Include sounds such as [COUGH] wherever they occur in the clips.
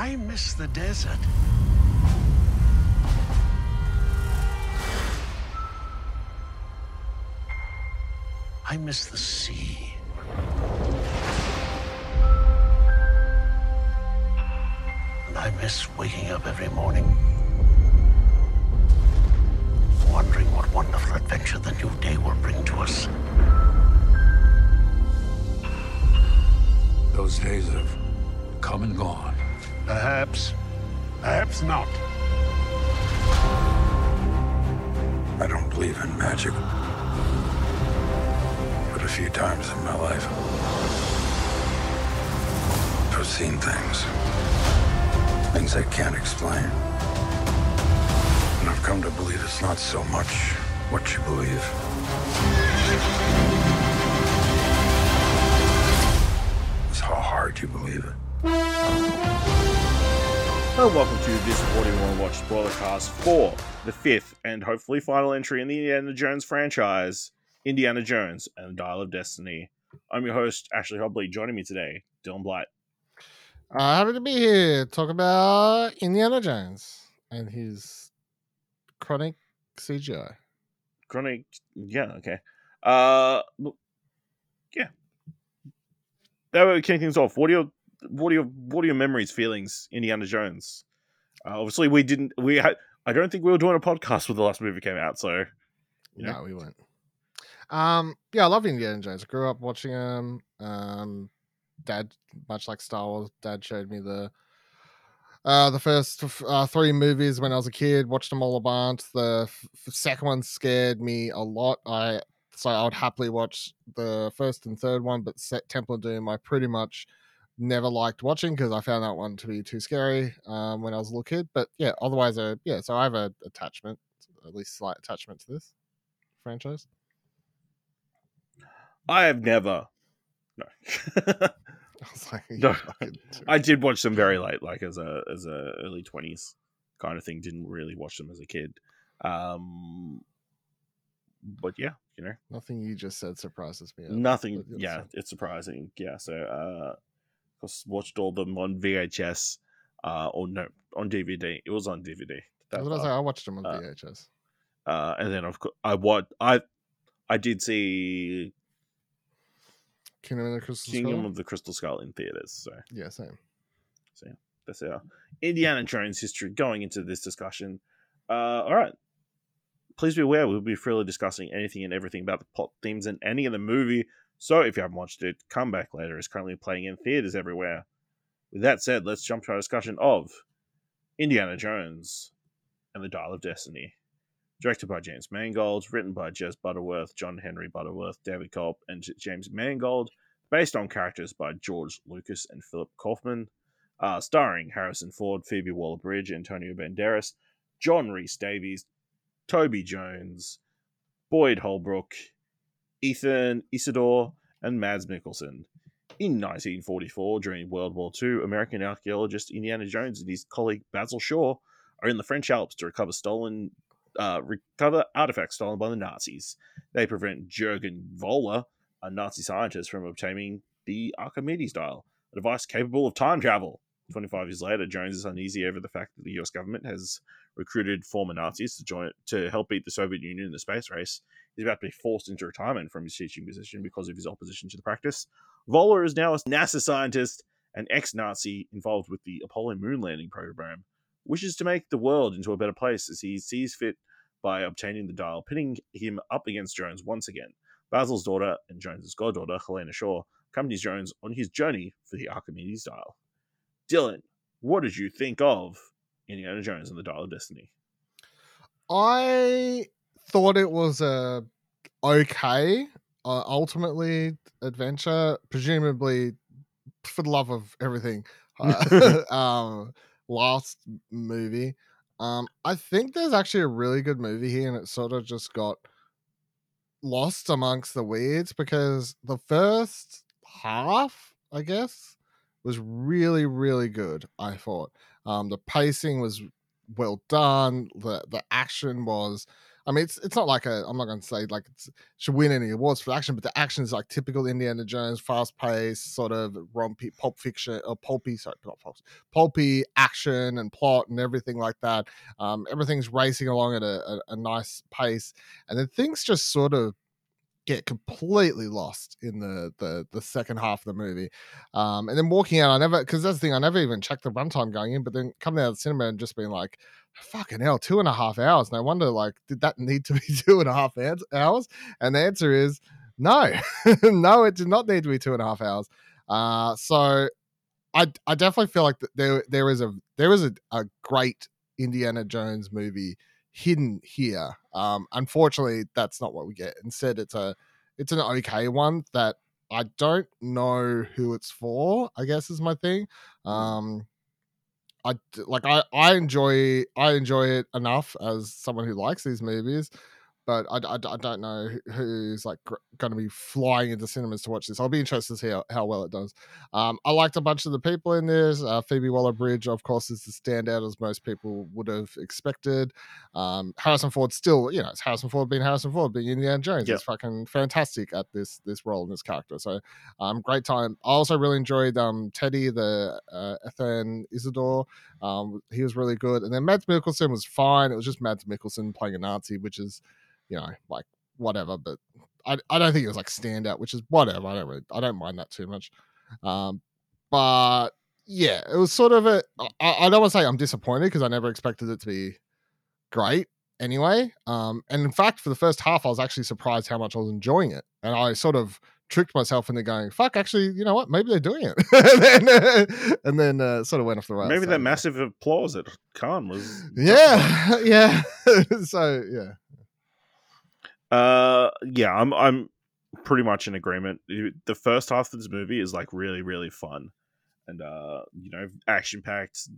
I miss the desert. I miss the sea. And I miss waking up every morning, wondering what wonderful adventure the new day will bring to us. Those days have come and gone. Perhaps, perhaps not. I don't believe in magic. But a few times in my life, I've seen things. Things I can't explain. And I've come to believe it's not so much what you believe. It's how hard you believe it. Hello, welcome to this What Do You Want to Watch spoilercast for the fifth and hopefully final entry in the Indiana Jones franchise, Indiana Jones and the Dial of Destiny. I'm your host, Ashley Hobley. Joining me today, Dylan Blight. Uh, happy to be here. Talk about Indiana Jones and his chronic CGI. Chronic, yeah, okay. Uh, yeah. That would kick things off. What are your what are your what are your memories, feelings, Indiana Jones? Uh, obviously, we didn't. We had. I don't think we were doing a podcast when the last movie came out. So, you know. No, we weren't. Um, yeah, I love Indiana Jones. I grew up watching him. Um, Dad, much like Star Wars, Dad showed me the uh the first uh, three movies when I was a kid. Watched them all a bunch. The f- second one scared me a lot. I so I would happily watch the first and third one, but set Temple of Doom I pretty much never liked watching because I found that one to be too scary um, when I was a little kid. But yeah, otherwise, uh, yeah. So I have a attachment, at least slight attachment to this franchise. I have never. No. [LAUGHS] [LAUGHS] I was like, No, [LAUGHS] I did watch them very late, like as a as a early twenties kind of thing. Didn't really watch them as a kid. Um, but yeah, you know, Nothing you just said surprises me. nothing. Yeah, it's surprising. Yeah, so uh, of course, watched all them on VHS. Uh, or no, on DVD. It was on DVD. That's what I, was like, I watched them on uh, VHS. uh, and then of course I what I I did see Kingdom of the Crystal Kingdom Skull. of the Crystal Skull in theaters. So Yeah, same. So yeah, that's our Indiana Jones history going into this discussion. Uh, all right. Please be aware we'll be freely discussing anything and everything about the plot themes in any of the movie. So if you haven't watched it, come back later. It's currently playing in theaters everywhere. With that said, let's jump to our discussion of Indiana Jones and the Dial of Destiny. Directed by James Mangold, written by Jez Butterworth, John Henry Butterworth, David Koepp, and James Mangold, based on characters by George Lucas and Philip Kaufman, uh, starring Harrison Ford, Phoebe Waller Bridge, Antonio Banderas, John Rhys-Davies, Toby Jones, Boyd Holbrook, Ethann Isidore, and Mads Mikkelsen. In 1944, during World War II, American archaeologist Indiana Jones and his colleague Basil Shaw are in the French Alps to recover stolen, uh, recover artifacts stolen by the Nazis. They prevent Jürgen Voller, a Nazi scientist, from obtaining the Archimedes dial, a device capable of time travel. 25 years later, Jones is uneasy over the fact that the US government has recruited former Nazis to join to help beat the Soviet Union in the space race. He's about to be forced into retirement from his teaching position because of his opposition to the practice. Voller is now a NASA scientist and ex-Nazi involved with the Apollo moon landing program. Wishes to make the world into a better place as he sees fit by obtaining the dial, pitting him up against Jones once again. Basil's daughter and Jones's goddaughter, Helena Shaw, accompanies Jones on his journey for the Archimedes dial. Dylan, what did you think of Indiana Jones and the Dial of Destiny? I thought it was a okay, uh, ultimately adventure. Presumably, for the love of everything, uh, [LAUGHS] [LAUGHS] um, last movie. Um, I think there's actually a really good movie here, and it sort of just got lost amongst the weeds because the first half, I guess, was really, really good. I thought um, the pacing was well done. The the action was I mean, it's it's not like a. I'm not going to say like it should win any awards for action, but the action is like typical Indiana Jones, fast paced, sort of rompy, pulp fiction or pulpy, sorry, not pulp, pulpy action and plot and everything like that. Um, everything's racing along at a, a, a nice pace, and then things just sort of get completely lost in the the the second half of the movie. Um, and then walking out, I never because that's the thing, I never even checked the runtime going in, but then coming out of the cinema and just being like, fucking hell, two and a half hours. No wonder, like, did that need to be [LAUGHS] two and a half hours? And the answer is no, [LAUGHS] no, it did not need to be two and a half hours. Uh, so I I definitely feel like there there is a there is a, a great Indiana Jones movie hidden here. Um, unfortunately, that's not what we get. Instead, it's a it's an okay one that I don't know who it's for. I guess is my thing. Um, I like I I enjoy I enjoy it enough as someone who likes these movies but I, I, I don't know who's like going to be flying into cinemas to watch this. I'll be interested to see how, how well it does. Um, I liked a bunch of the people in this. Uh, Phoebe Waller-Bridge, of course, is the standout as most people would have expected. Um, Harrison Ford still, you know, it's Harrison Ford being Harrison Ford being Indiana Jones. Yep. It's fucking fantastic at this this role and this character. So, um, great time. I also really enjoyed um Teddy, the uh, Ethann Isidore. Um, he was really good, and then Mads Mikkelsen was fine. It was just Mads Mikkelsen playing a Nazi, which is you know, like whatever. But I, I don't think it was like standout, which is whatever. I don't really, I don't mind that too much. Um, but yeah, it was sort of a. I, I don't want to say I'm disappointed because I never expected it to be great anyway. Um, and in fact, for the first half, I was actually surprised how much I was enjoying it, and I sort of tricked myself into going, "Fuck, actually, you know what? Maybe they're doing it," [LAUGHS] and then, uh, [LAUGHS] and then uh, sort of went off the rails. Maybe so, that massive applause at Cannes was. Yeah, [LAUGHS] yeah. so yeah, uh, yeah, I'm I'm pretty much in agreement. The first half of this movie is like really really fun, and uh, you know, action packed.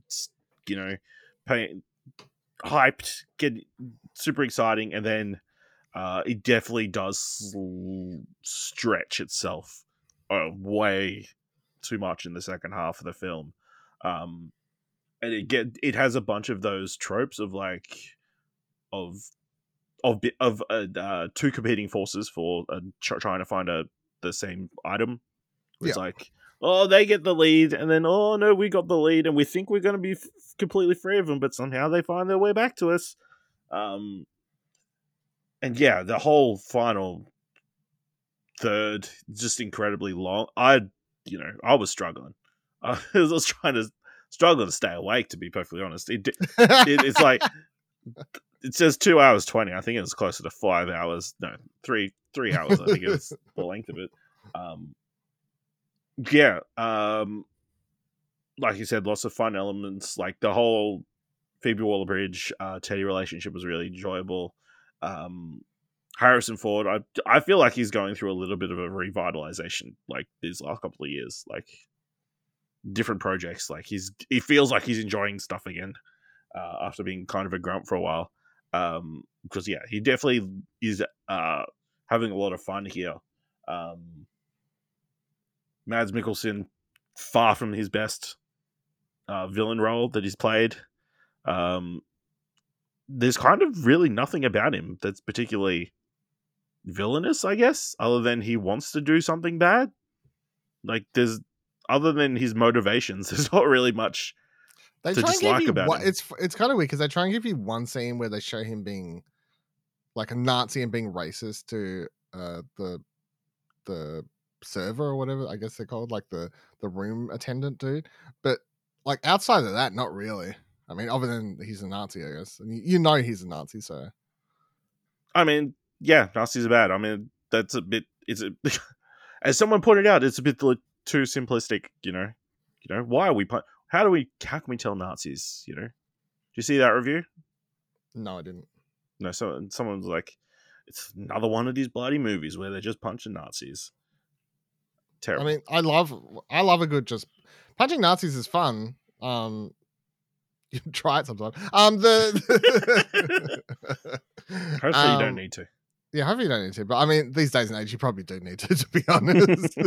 You know, pay, hyped, get super exciting, and then uh, it definitely does stretch itself uh, way too much in the second half of the film. Um, and it get it has a bunch of those tropes of like of of of uh, uh, two competing forces for uh, trying to find a the same item. It's yeah. like, oh, they get the lead, and then oh no, we got the lead, and we think we're going to be f- completely free of them, but somehow they find their way back to us. Um, and yeah, the whole final third just incredibly long. I, you know, I was struggling. [LAUGHS] I was trying to struggle to stay awake. To be perfectly honest, it, it it's like [LAUGHS] it says two hours twenty. I think it was closer to five hours. No, three three hours. I think it was [LAUGHS] the length of it. Um, yeah, um, like you said, lots of fun elements. Like the whole Phoebe Waller Bridge uh, Teddy relationship was really enjoyable. Um, Harrison Ford, I I feel like he's going through a little bit of a revitalization, like these last couple of years, like different projects. Like he's he feels like he's enjoying stuff again uh, after being kind of a grump for a while. Um, because yeah, he definitely is uh having a lot of fun here. Um, Mads Mikkelsen, far from his best uh, villain role that he's played. Um, there's kind of really nothing about him that's particularly villainous, I guess, other than he wants to do something bad. Like there's other than his motivations, [LAUGHS] there's not really much they to dislike about one, It's it's kind of weird because they try and give you one scene where they show him being like a Nazi and being racist to uh, the the server or whatever I guess they're called, like the the room attendant dude. But like outside of that, not really. I mean, other than he's a Nazi, I guess, and you, you know he's a Nazi, so. I mean, yeah, Nazis are bad. I mean, that's a bit. It's a, [LAUGHS] as someone pointed out, it's a bit too simplistic. You know, you know, why are we? How do we? How can we tell Nazis? You know, do you see that review? No, I didn't. No, so someone's like, it's another one of these bloody movies where they're just punching Nazis. Terrible. I mean, I love, I love a good just punching Nazis is fun. Um, [LAUGHS] you try it sometime. Um, the [LAUGHS] hopefully um, you don't um, need to. Yeah, hopefully you don't need to. But I mean, these days and age, you probably do need to, [LAUGHS] to be honest.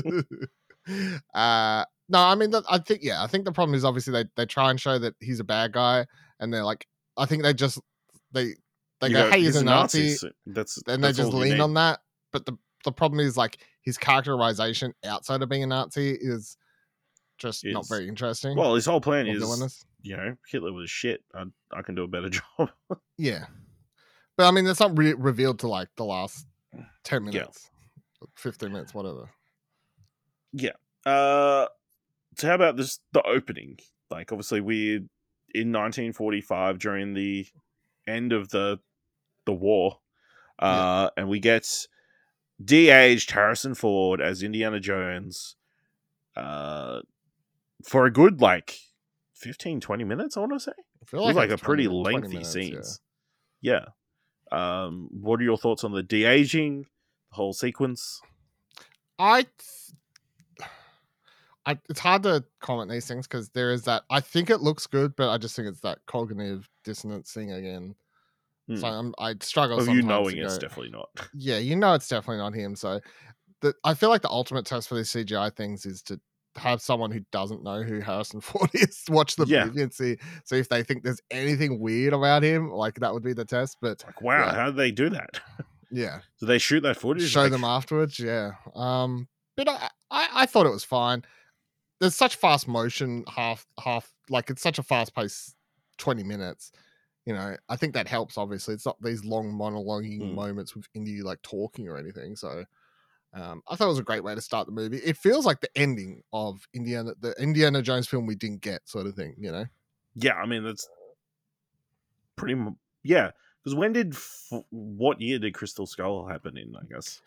uh, no, I mean, I think yeah, I think the problem is obviously they they try and show that he's a bad guy, and they're like, I think they just they they go, "Hey, he's, a Nazi," so that's and they just lean on that. But the the problem is like his characterization outside of being a Nazi is just not very interesting. Well, his whole plan is, villainous. you know, Hitler was shit. I, I can do a better [LAUGHS] job. Yeah, but I mean, that's not re- revealed to like the last ten Yeah. minutes, fifteen minutes, whatever. Yeah. Uh, so how about this? The opening, like obviously we're in 1945 during the end of the the war, uh, and we get de-aged Harrison Ford as Indiana Jones, uh, for a good like 15, 20 minutes. I want to say I feel was like, a pretty 20 20 lengthy minutes, yeah. scenes. Yeah. Um, what are your thoughts on the de-aging, the whole sequence? I, I, it's hard to comment these things because there is that. I think it looks good, but I just think it's that cognitive dissonance thing again. Hmm. So I'm, I struggle. Of you knowing it's go, definitely not. [LAUGHS] yeah, you know it's definitely not him. So the, I feel like the ultimate test for these CGI things is to have someone who doesn't know who Harrison [LAUGHS] Ford is watch the Yeah. movie and see. So if they think there's anything weird about him, like that would be the test. But Like, wow, Yeah. how did they do that? yeah, Did they shoot that footage? show Like, them afterwards. Yeah. Um, but I, I, I thought it was fine. There's such fast motion, half, half, like it's such a fast pace, 20 minutes. You know, I think that helps. Obviously, it's not these long monologuing Mm. moments with Indy like talking or anything. So, um, I thought it was a great way to start the movie. It feels like the ending of Indiana, the Indiana Jones film we didn't get, sort of thing. You know, Yeah, I mean that's pretty. Yeah, because when did f- what year did Crystal Skull happen in? I guess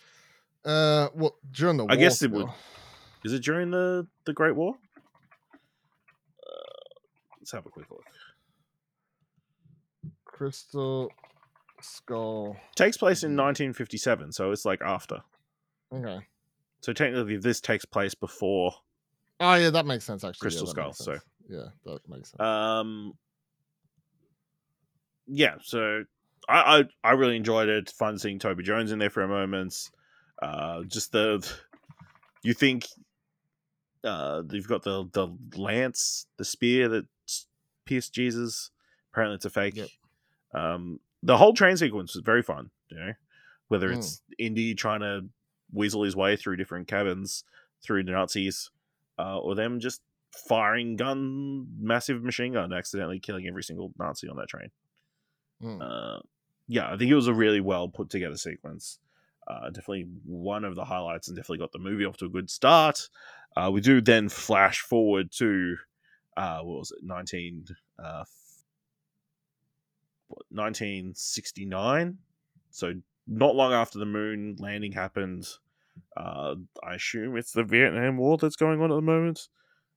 uh, well, during the war. I guess it would- still. Is it during the the Great War? Uh, let's have a quick look. Crystal Skull. Takes place in 1957, so it's like after. Okay. So technically, this takes place before. Oh yeah, that makes sense. Actually, Crystal yeah, Skull, so- yeah, that makes sense. Um, yeah, so I, I I really enjoyed it. Fun seeing Toby Jones in there for a moment. Uh, just the you think uh you've got the the lance, the spear that pierced Jesus. Apparently, it's a fake. Yep. Um, the whole train sequence was very fun. You know, whether Mm. it's Indy trying to weasel his way through different cabins through the Nazis, uh, or them just firing gun, massive machine gun, accidentally killing every single Nazi on that train. Mm. Uh, yeah, I think it was a really well put together sequence. Uh, definitely one of the highlights, and definitely got the movie off to a good start. Uh, we do then flash forward to uh, what was it, nineteen, uh, what, nineteen sixty nine. So not long after the moon landing happened. Uh, I assume it's the Vietnam War that's going on at the moment.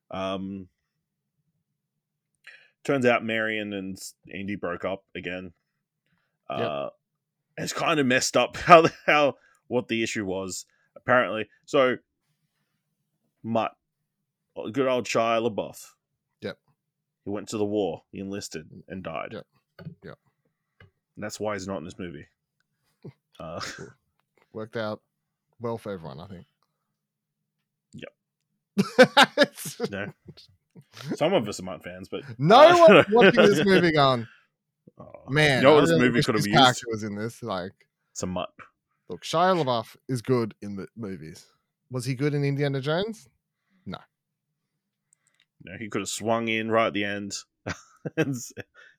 Um, turns out Marion and Indy broke up again. Uh, It's kind of messed up [LAUGHS] how how what the issue was apparently. So, Mutt, good old Shia LaBeouf. Yep. He went to the war. He enlisted and died. Yep. Yep. And that's why he's not in this movie. [LAUGHS] Uh, Worked out well for everyone, I think. Yep. [LAUGHS] No. Some of us are Mutt fans, but no one watching this movie going, Oh, man. you know what this movie could have used? character was in this. Like, Some Mutt. look, Shia LaBeouf is good in the movies. Was he good in Indiana Jones? No. No, he could have swung in right at the end [LAUGHS] and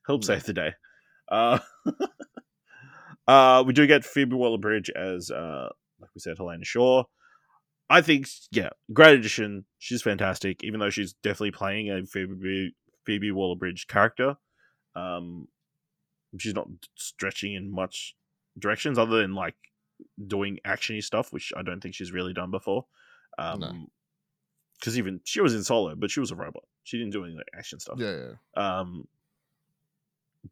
helped save the day. Uh, [LAUGHS] uh, we do get Phoebe Waller Bridge as, uh, like we said, Helena Shaw. I think, yeah, great addition. She's fantastic, even though she's definitely playing a Phoebe Phoebe Waller Bridge character. Um, she's not stretching in much directions other than like doing actiony stuff, which I don't think she's really done before. Um, No. because even she was in Solo, but she was a robot. She didn't do any like action stuff. Yeah, yeah. Um,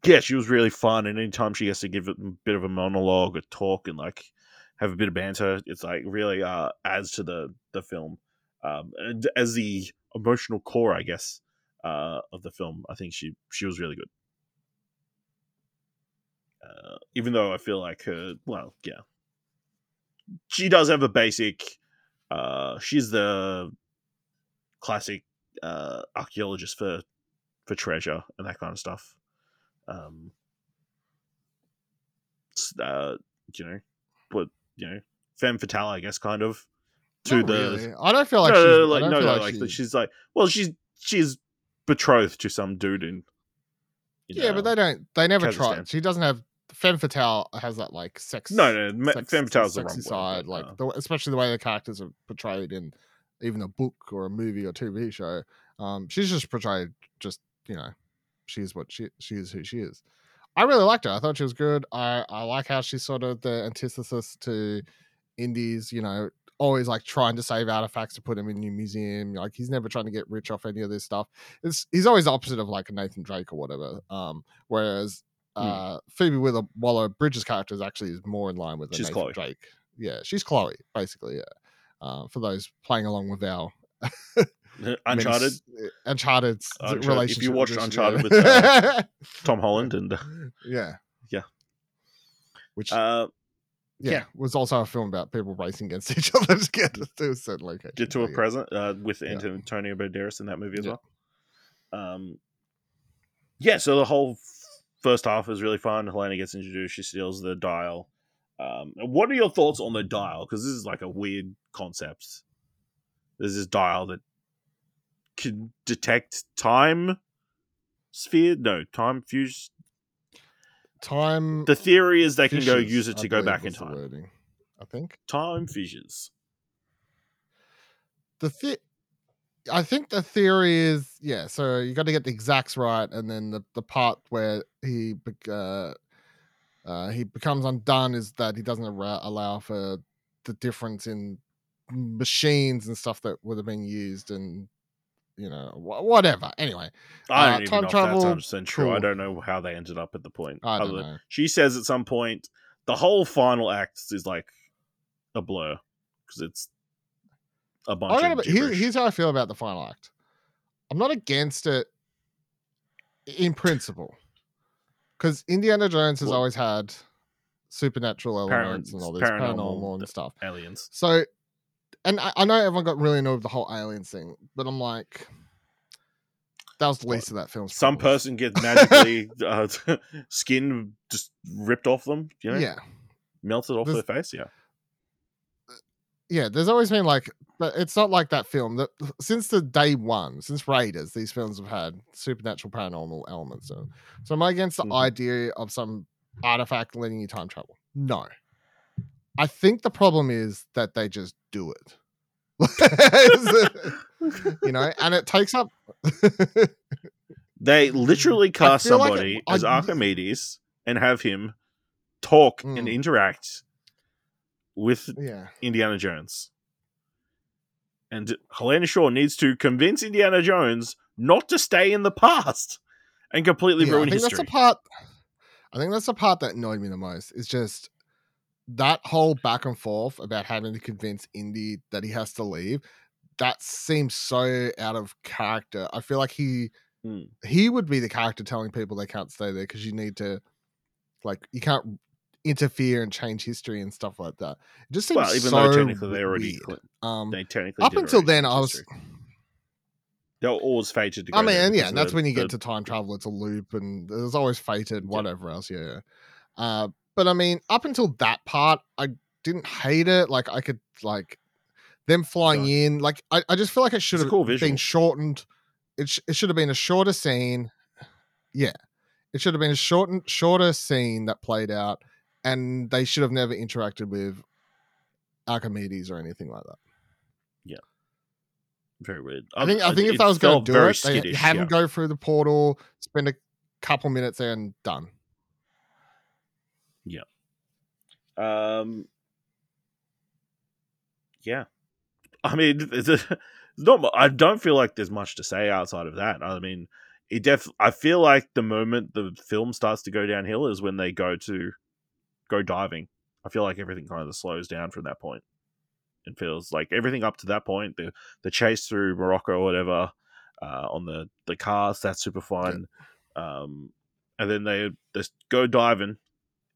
yeah, she was really fun, and anytime she gets to give a bit of a monologue, or talk, and like have a bit of banter, it's like really uh adds to the the film. Um, and as the emotional core, I guess, uh, of the film, I think she she was really good. Uh, even though I feel like her, well, yeah, she does have a basic. Uh, she's the classic uh, archaeologist for for treasure and that kind of stuff. Um, uh, you know, but you know, femme fatale, I guess, kind of to Not the really. I don't feel like no, she's, no, like no, no, like like she- she's like, well, she's she's betrothed to some dude in. in, yeah, uh, but they don't. They never tried. She doesn't have. Femme fatale has that like sex. No, no, me- sex- femme fatale is the wrong side, word, like uh, the, especially the way the characters are portrayed in even a book or a movie or TV show. Um, she's just portrayed just you know, she's what she she is who she is. I really liked her. I thought she was good. I I like how she's sort of the antithesis to Indy's. You know, always like trying to save artifacts to put them in the museum. Like he's never trying to get rich off any of this stuff. It's he's always opposite of like a Nathan Drake or whatever. Um, whereas Hmm. uh, Phoebe Wither Waller Bridges character is actually is more in line with a She's Nathan Chloe. Drake. Yeah, she's Chloe basically. Yeah. Uh, for those playing along with our [LAUGHS] Uncharted, s- Uncharted s- Uncharted- if relationship. you watched with- Uncharted with, yeah. [LAUGHS] Tom Holland, and uh, yeah, Yeah. which uh, yeah, yeah. was also a film about people racing against [LAUGHS] each other to get to a certain location. get to a Yeah. present uh, with Yeah. Antonio Banderas in that movie as Yeah. well. Um, yeah, so the whole first half is really fun. Helena gets introduced. She steals the dial. Um, what are your thoughts on the dial? Because this is like a weird concept. There's this dial that can detect time sphere. No, time fuse. Time. The theory is they can go use it I to go back in time. wording, I think Time fissures. the thi- I think the theory is yeah. So you got to get the exacts right, and then the the part where he uh, uh, he becomes undone is that he doesn't allow, allow for the difference in machines and stuff that would have been used and you know wh- whatever. Anyway, I Uh, don't even time know travel, if that's 100% true. I don't know how they ended up at the point. I don't Other- know. She says at some point the whole final act is like a blur because it's a bunch I of here- here's how I feel about the final act. I'm not against it in principle, because Indiana Jones has Well- always had supernatural elements and all this paranormal paranormal and stuff. aliens. So, and I, I know everyone got really annoyed with the whole aliens thing, but I'm like, that was the least of that film. Some problems. person gets [LAUGHS] magically uh, [LAUGHS] skin just ripped off them, you know, yeah, melted off There's- their face. Yeah, yeah. There's always been like, but it's not like that film. That since the day one, since Raiders, these films have had supernatural, paranormal elements. So, so am I against the Mhm. idea of some artifact letting you time travel? No. I think the problem is that they just do it. [LAUGHS] you know, [LAUGHS] and it takes up. they literally cast feel like somebody I- as Archimedes and have him talk and Mm. interact with yeah. Indiana Jones. And Helena Shaw needs to convince Indiana Jones not to stay in the past and completely Yeah, I ruin think history. that's the part. I think that's the part that annoyed me the most. Is just that whole back and forth about having to convince Indy that he has to leave. That seems so out of character. I feel like he Hmm. he would be the character telling people they can't stay there because you need to, like, you can't interfere and change history and stuff like that. It just seems well, even so though technically they already, weird. Um, they technically up until then, I was. history. They're always fated to I mean, yeah, and that's the- when you the- get to time travel. It's a loop, and there's always fated, Yeah. whatever else. Yeah. yeah. Uh, but I mean, up until that part, I didn't hate it. Like I could like them flying in. Like I, I just feel like it should have cool been shortened. It sh- it should have been a shorter scene. Yeah, it should have been a shortened, shorter scene that played out, and they should have never interacted with Archimedes or anything like that. Yeah, very weird. I think I Um, think if I was going to do it, they skittish, have yeah. him go through the portal, spend a couple minutes there, and done. Yeah. Um, yeah, I mean, [LAUGHS] it's a, it's not. I don't feel like there's much to say outside of that. I mean, it def. I feel like the moment the film starts to go downhill is when they go to go diving. I feel like everything kind of slows down from that point. It feels like everything up to that point, the the chase through Morocco or whatever, uh, on the the cars, that's super fun. Um, and then they just go diving,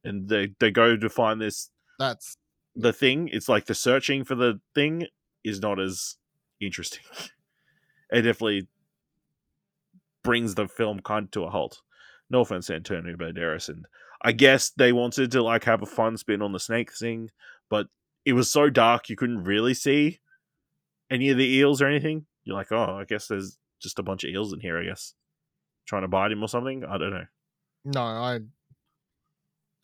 and they they go to find this That's the thing. It's like the searching for the thing is not as interesting. [LAUGHS] it definitely brings the film kind of to a halt. No offense to Antonio Banderas, and I guess they wanted to like have a fun spin on the snake thing, but it was so dark you couldn't really see any of the eels or anything. You're like, oh, I guess there's just a bunch of eels in here. I guess trying to bite him or something. I don't know. No, I,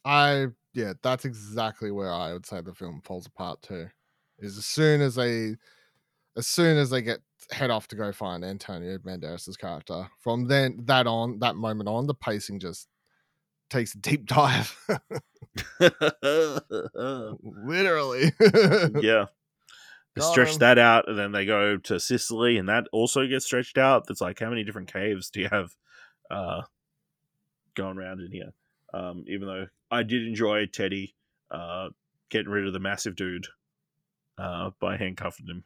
I, yeah, that's exactly where I would say the film falls apart too. Is as soon as they, as soon as they get head off to go find Antonio Banderas' character, from then that on, that moment on, the pacing just takes a deep dive. [LAUGHS] [LAUGHS] Literally. [LAUGHS] yeah. They stretch that out, and then they go to Sicily, and that also gets stretched out. That's like, how many different caves do you have uh, going around in here? Um, even though I did enjoy Teddy uh, getting rid of the massive dude uh, by handcuffing him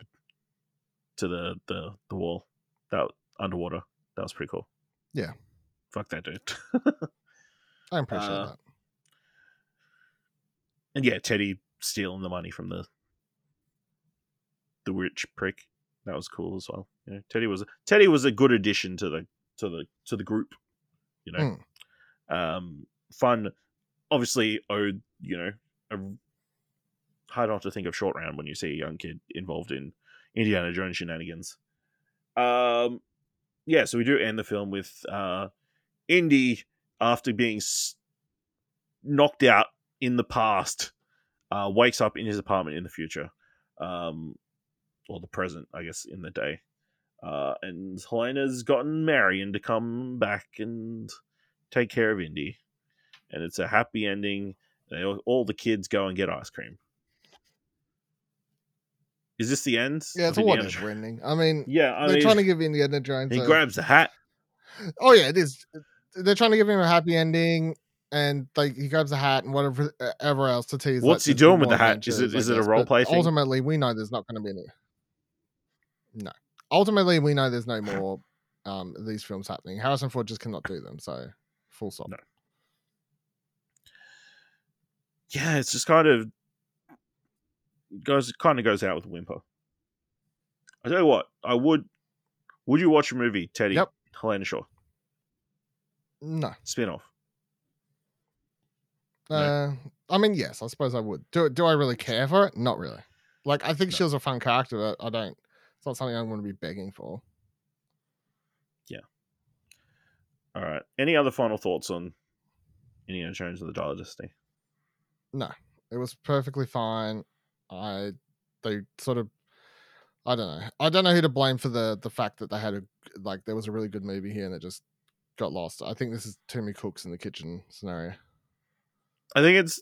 to the, the, the wall that underwater. That was pretty cool. Yeah. Fuck that dude. I appreciate Uh, that. and yeah, Teddy stealing the money from the the rich prick. That was cool as well. You know, Teddy was Teddy was a good addition to the to the to the group. You know, um, fun. Obviously, owed you know a, hard not to think of short round when you see a young kid involved in Indiana Jones shenanigans. Um, yeah, so we do end the film with uh, Indy after being s- knocked out in the past, uh, wakes up in his apartment in the future, um, or the present, I guess, in the day. Uh, and Helena's gotten Marion to come back and take care of Indy, and it's a happy ending. They all, the kids go and get ice cream. Is this the end? Yeah, it's a Jo- ending. I mean, Yeah, I they're mean, trying to give Indiana Jones. he a- grabs the hat. Oh yeah, it is. They're trying to give him a happy ending, and like he grabs a hat and whatever ever else to tease. What's he doing with the hat? Is it- is it a role play thing? Ultimately, we know there's not going to be any. No, ultimately, we know there's no more um these films happening. Harrison Ford just cannot do them. So, full stop. No. Yeah, it's just kind of goes kind of goes out with a whimper. I tell you what, I would. Would you watch a movie, Teddy? Yep. Helena Shaw No. spin off. No. Uh, I mean, yes, I suppose I would. Do do I really care for it? Not really. Like, I think No. she was a fun character, but I don't. It's not something I'm going to be begging for. Yeah. All right. Any other final thoughts on Indiana Jones and the Dial of Destiny? No, it was perfectly fine. I they sort of I don't know. I don't know who to blame for the the fact that they had a like there was a really good movie here and it just got lost. I think this is too many cooks in the kitchen scenario. I think it's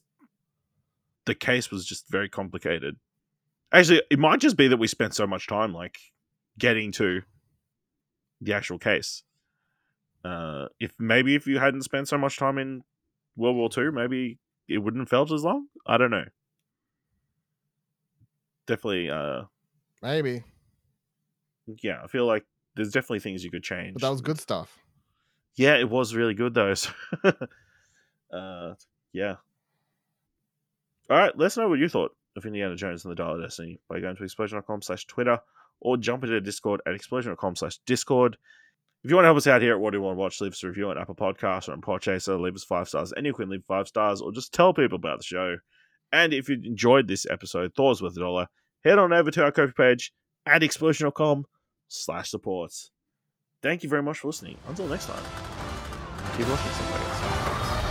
the case was just very complicated. Actually, it might just be that we spent so much time like getting to the actual case. Uh, if maybe if you hadn't spent so much time in World War Two, maybe it wouldn't have felt as long. I don't know. Definitely, uh, Maybe, yeah. I feel like there's definitely things you could change. but that was good stuff. Yeah, it was really good though. [LAUGHS] So, uh, yeah. All right, let us know what you thought of Indiana Jones and the Dial of Destiny by going to explosion.com slash Twitter or jump into Discord at explosion.com slash Discord. If you want to help us out here at What Do You Want to Watch, leave us a review on Apple Podcasts or on Podchaser, leave us five stars. And you can leave five stars or just tell people about the show. And if you enjoyed this episode, Thor's worth a dollar, head on over to our Ko-fi page at explosion.com slash supports. Thank you very much for listening. Until next time, keep watching somebody else.